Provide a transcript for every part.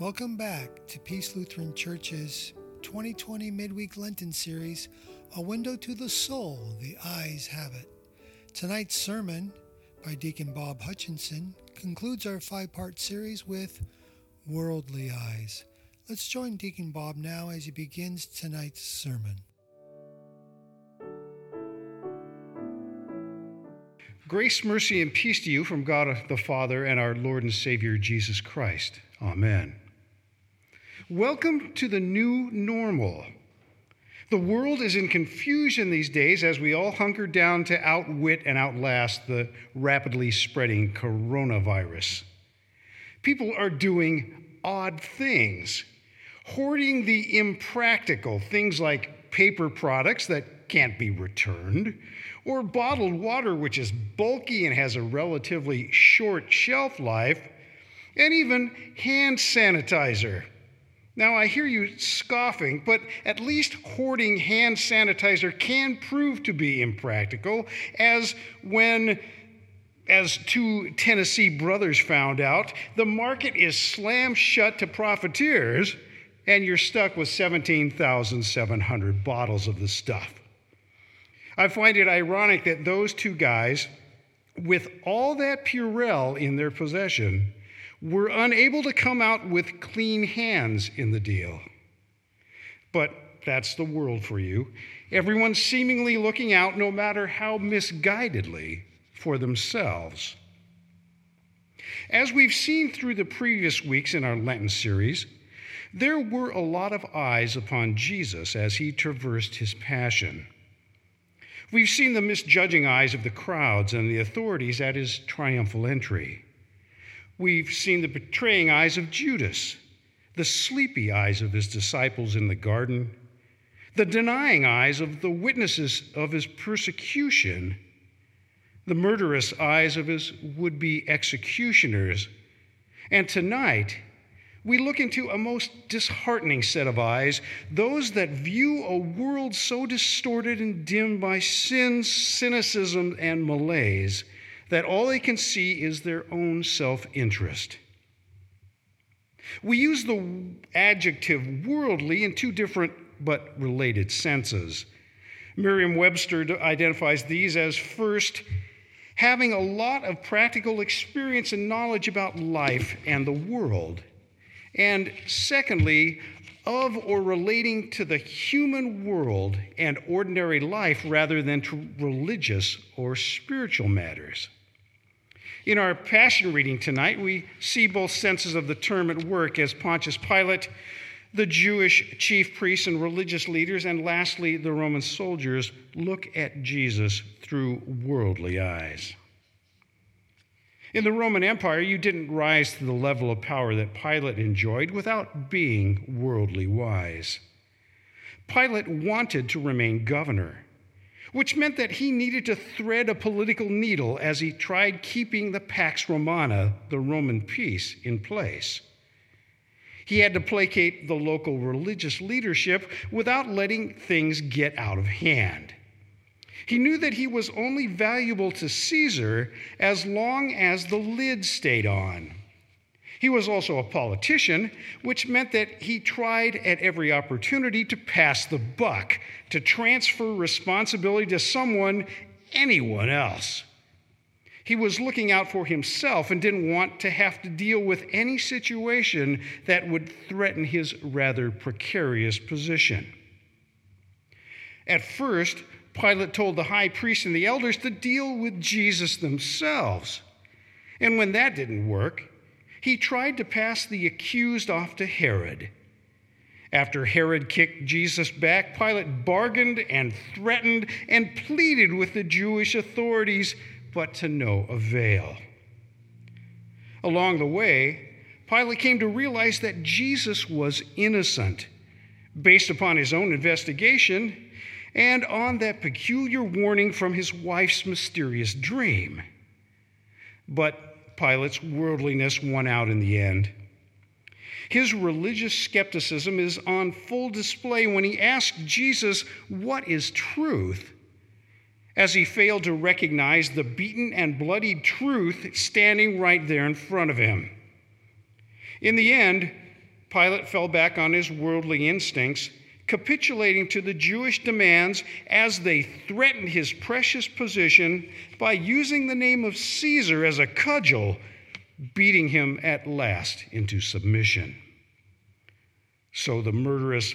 Welcome back to Peace Lutheran Church's 2020 Midweek Lenten series, A Window to the Soul, The Eyes Have It. Tonight's sermon by Deacon Bob Hutchison concludes our five part series with Worldly Eyes. Let's join Deacon Bob now as he begins tonight's sermon. Grace, mercy, and peace to you from God the Father and our Lord and Savior Jesus Christ. Amen. Welcome to the new normal. The world is in confusion these days as we all hunker down to outwit and outlast the rapidly spreading coronavirus. People are doing odd things, hoarding the impractical, things like paper products that can't be returned, or bottled water, which is bulky and has a relatively short shelf life, and even hand sanitizer now, I hear you scoffing, but at least hoarding hand sanitizer can prove to be impractical, as when, as two Tennessee brothers found out, the market is slammed shut to profiteers, and you're stuck with 17,700 bottles of the stuff. I find it ironic that those two guys, with all that Purell in their possession, were unable to come out with clean hands in the deal. But that's the world for you. Everyone seemingly looking out, no matter how misguidedly, for themselves. As we've seen through the previous weeks in our Lenten series, there were a lot of eyes upon Jesus as he traversed his passion. We've seen the misjudging eyes of the crowds and the authorities at his triumphal entry. We've seen the betraying eyes of Judas, the sleepy eyes of his disciples in the garden, the denying eyes of the witnesses of his persecution, the murderous eyes of his would be executioners. And tonight, we look into a most disheartening set of eyes, those that view a world so distorted and dimmed by sin, cynicism, and malaise that all they can see is their own self interest. We use the adjective worldly in two different but related senses. Merriam Webster identifies these as first, having a lot of practical experience and knowledge about life and the world, and secondly, of or relating to the human world and ordinary life rather than to religious or spiritual matters. In our Passion reading tonight, we see both senses of the term at work as Pontius Pilate, the Jewish chief priests and religious leaders, and lastly, the Roman soldiers look at Jesus through worldly eyes. In the Roman Empire, you didn't rise to the level of power that Pilate enjoyed without being worldly wise. Pilate wanted to remain governor which meant that he needed to thread a political needle as he tried keeping the Pax Romana, the Roman peace, in place. He had to placate the local religious leadership without letting things get out of hand. He knew that he was only valuable to Caesar as long as the lid stayed on. He was also a politician, which meant that he tried at every opportunity to pass the buck, to transfer responsibility to someone, anyone else. He was looking out for himself and didn't want to have to deal with any situation that would threaten his rather precarious position. At first, Pilate told the high priest and the elders to deal with Jesus themselves. And when that didn't work, he tried to pass the accused off to Herod. After Herod kicked Jesus back, Pilate bargained and threatened and pleaded with the Jewish authorities, but to no avail. Along the way, Pilate came to realize that Jesus was innocent based upon his own investigation and on that peculiar warning from his wife's mysterious dream. But Pilate's worldliness won out in the end. His religious skepticism is on full display when he asks Jesus, What is truth? as he failed to recognize the beaten and bloodied truth standing right there in front of him. In the end, Pilate fell back on his worldly instincts, capitulating to the Jewish demands as they threatened his precious position by using the name of Caesar as a cudgel, beating him at last into submission. So the murderous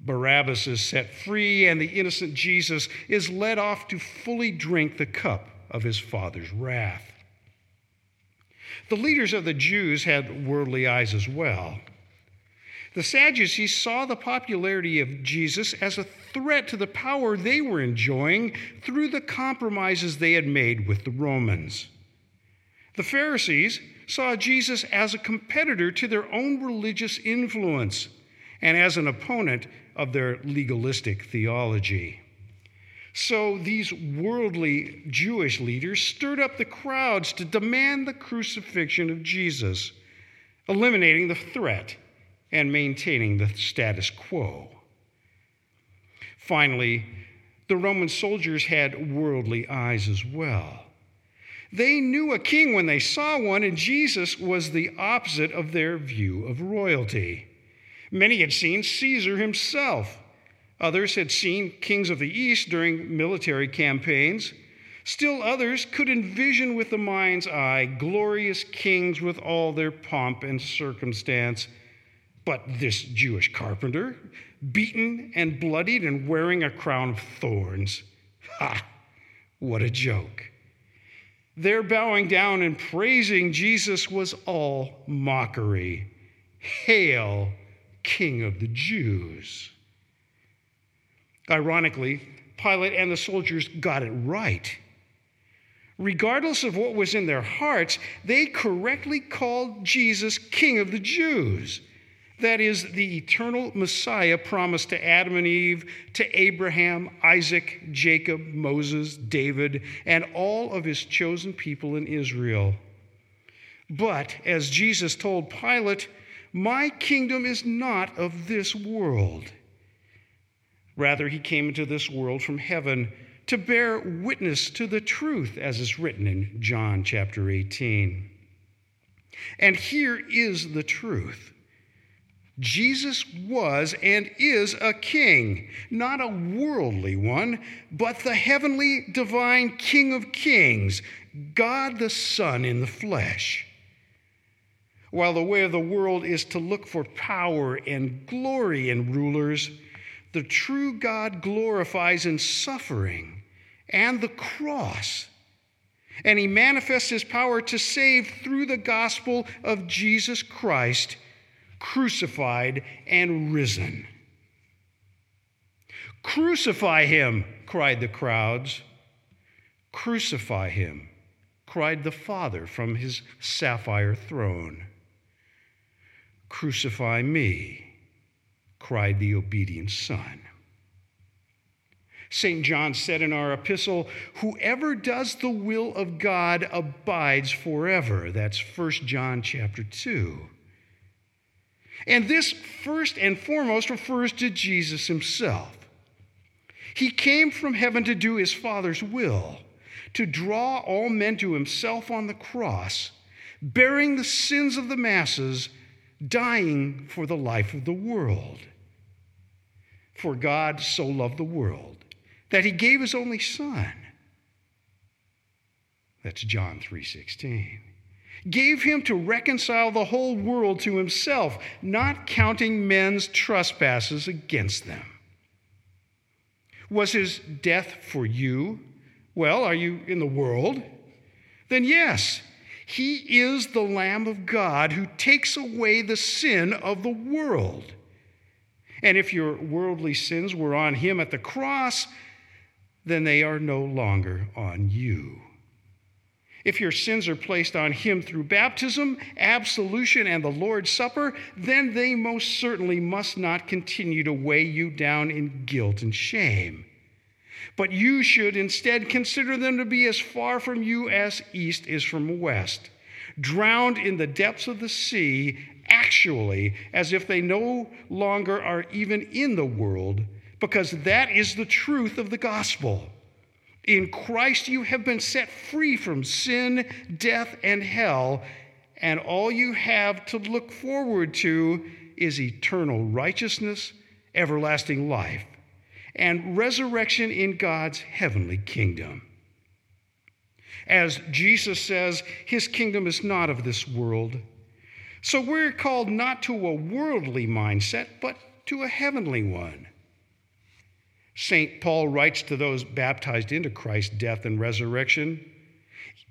Barabbas is set free, and the innocent Jesus is led off to fully drink the cup of his Father's wrath. The leaders of the Jews had worldly eyes as well. The Sadducees saw the popularity of Jesus as a threat to the power they were enjoying through the compromises they had made with the Romans. The Pharisees saw Jesus as a competitor to their own religious influence and as an opponent of their legalistic theology. So these worldly Jewish leaders stirred up the crowds to demand the crucifixion of Jesus, eliminating the threat and maintaining the status quo. Finally, the Roman soldiers had worldly eyes as well. They knew a king when they saw one, and Jesus was the opposite of their view of royalty. Many had seen Caesar himself. Others had seen kings of the East during military campaigns. Still others could envision with the mind's eye glorious kings with all their pomp and circumstance. But this Jewish carpenter, beaten and bloodied and wearing a crown of thorns. Ha! What a joke. Their bowing down and praising Jesus was all mockery. Hail, King of the Jews. Ironically, Pilate and the soldiers got it right. Regardless of what was in their hearts, they correctly called Jesus King of the Jews. That is, the eternal Messiah promised to Adam and Eve, to Abraham, Isaac, Jacob, Moses, David, and all of his chosen people in Israel. But as Jesus told Pilate, my kingdom is not of this world. Rather, he came into this world from heaven to bear witness to the truth, as is written in John chapter 18. And here is the truth Jesus was and is a king, not a worldly one, but the heavenly divine King of kings, God the Son in the flesh. While the way of the world is to look for power and glory in rulers, the true God glorifies in suffering and the cross. And he manifests his power to save through the gospel of Jesus Christ, crucified and risen. Crucify him, cried the crowds. Crucify him, cried the Father from his sapphire throne. Crucify me, cried the obedient Son. St. John said in our epistle, Whoever does the will of God abides forever. That's 1 John chapter 2. And this first and foremost refers to Jesus himself. He came from heaven to do his Father's will, to draw all men to himself on the cross, bearing the sins of the masses dying for the life of the world. For God so loved the world that he gave his only son. That's John 3:16. Gave him to reconcile the whole world to himself, not counting men's trespasses against them. Was his death for you? Well, are you in the world? Then yes, he is the Lamb of God who takes away the sin of the world. And if your worldly sins were on him at the cross, then they are no longer on you. If your sins are placed on him through baptism, absolution, and the Lord's Supper, then they most certainly must not continue to weigh you down in guilt and shame. But you should instead consider them to be as far from you as east is from west, drowned in the depths of the sea, actually, as if they no longer are even in the world, because that is the truth of the gospel. In Christ, you have been set free from sin, death, and hell, and all you have to look forward to is eternal righteousness, everlasting life, and resurrection in God's heavenly kingdom. As Jesus says, his kingdom is not of this world. So we're called not to a worldly mindset, but to a heavenly one. St. Paul writes to those baptized into Christ's death and resurrection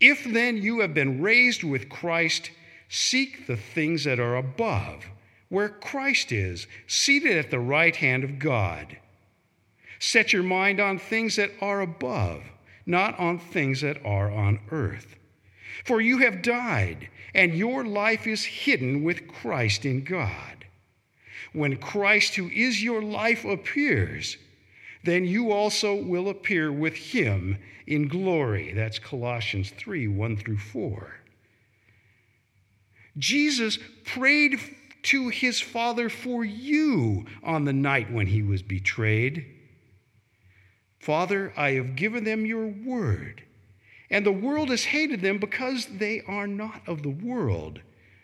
If then you have been raised with Christ, seek the things that are above, where Christ is, seated at the right hand of God. Set your mind on things that are above, not on things that are on earth. For you have died, and your life is hidden with Christ in God. When Christ, who is your life, appears, then you also will appear with him in glory. That's Colossians 3 1 through 4. Jesus prayed to his Father for you on the night when he was betrayed. Father, I have given them your word, and the world has hated them because they are not of the world,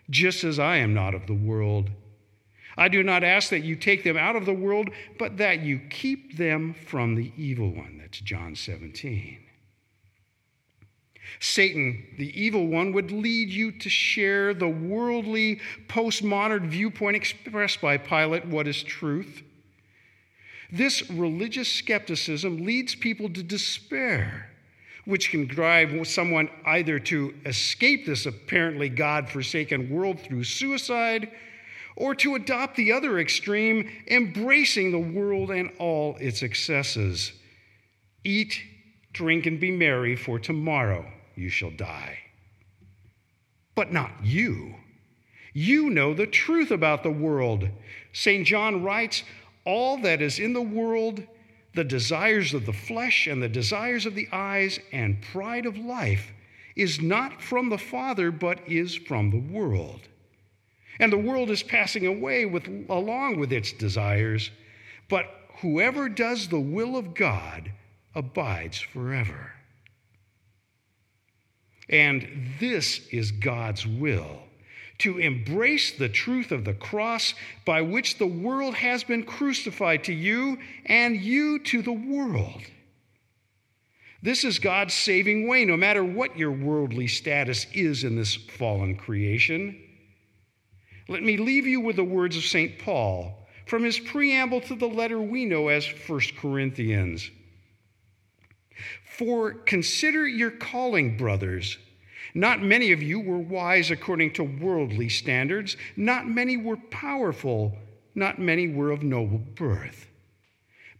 just as I am not of the world. I do not ask that you take them out of the world, but that you keep them from the evil one. That's John 17. Satan, the evil one, would lead you to share the worldly, postmodern viewpoint expressed by Pilate what is truth. This religious skepticism leads people to despair, which can drive someone either to escape this apparently God forsaken world through suicide or to adopt the other extreme, embracing the world and all its excesses. Eat, drink, and be merry, for tomorrow you shall die. But not you. You know the truth about the world. St. John writes, All that is in the world, the desires of the flesh and the desires of the eyes and pride of life, is not from the Father, but is from the world. And the world is passing away with, along with its desires, but whoever does the will of God abides forever. And this is God's will to embrace the truth of the cross by which the world has been crucified to you and you to the world. This is God's saving way, no matter what your worldly status is in this fallen creation. Let me leave you with the words of St. Paul from his preamble to the letter we know as 1 Corinthians. For consider your calling, brothers. Not many of you were wise according to worldly standards. Not many were powerful. Not many were of noble birth.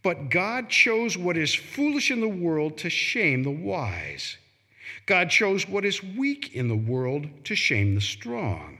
But God chose what is foolish in the world to shame the wise. God chose what is weak in the world to shame the strong.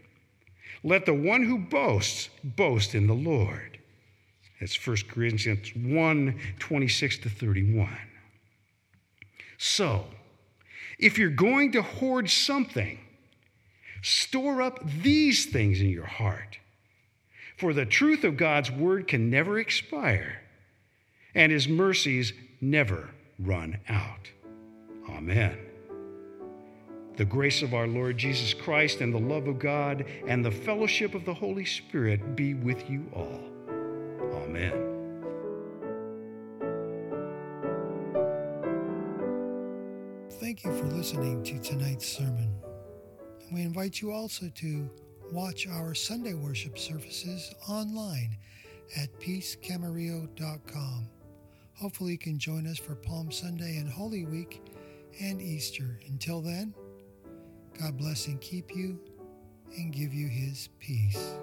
let the one who boasts boast in the Lord. That's 1 Corinthians 1 26 to 31. So, if you're going to hoard something, store up these things in your heart. For the truth of God's word can never expire, and his mercies never run out. Amen. The grace of our Lord Jesus Christ and the love of God and the fellowship of the Holy Spirit be with you all. Amen. Thank you for listening to tonight's sermon. We invite you also to watch our Sunday worship services online at peacecamarillo.com. Hopefully, you can join us for Palm Sunday and Holy Week and Easter. Until then, God bless and keep you and give you his peace.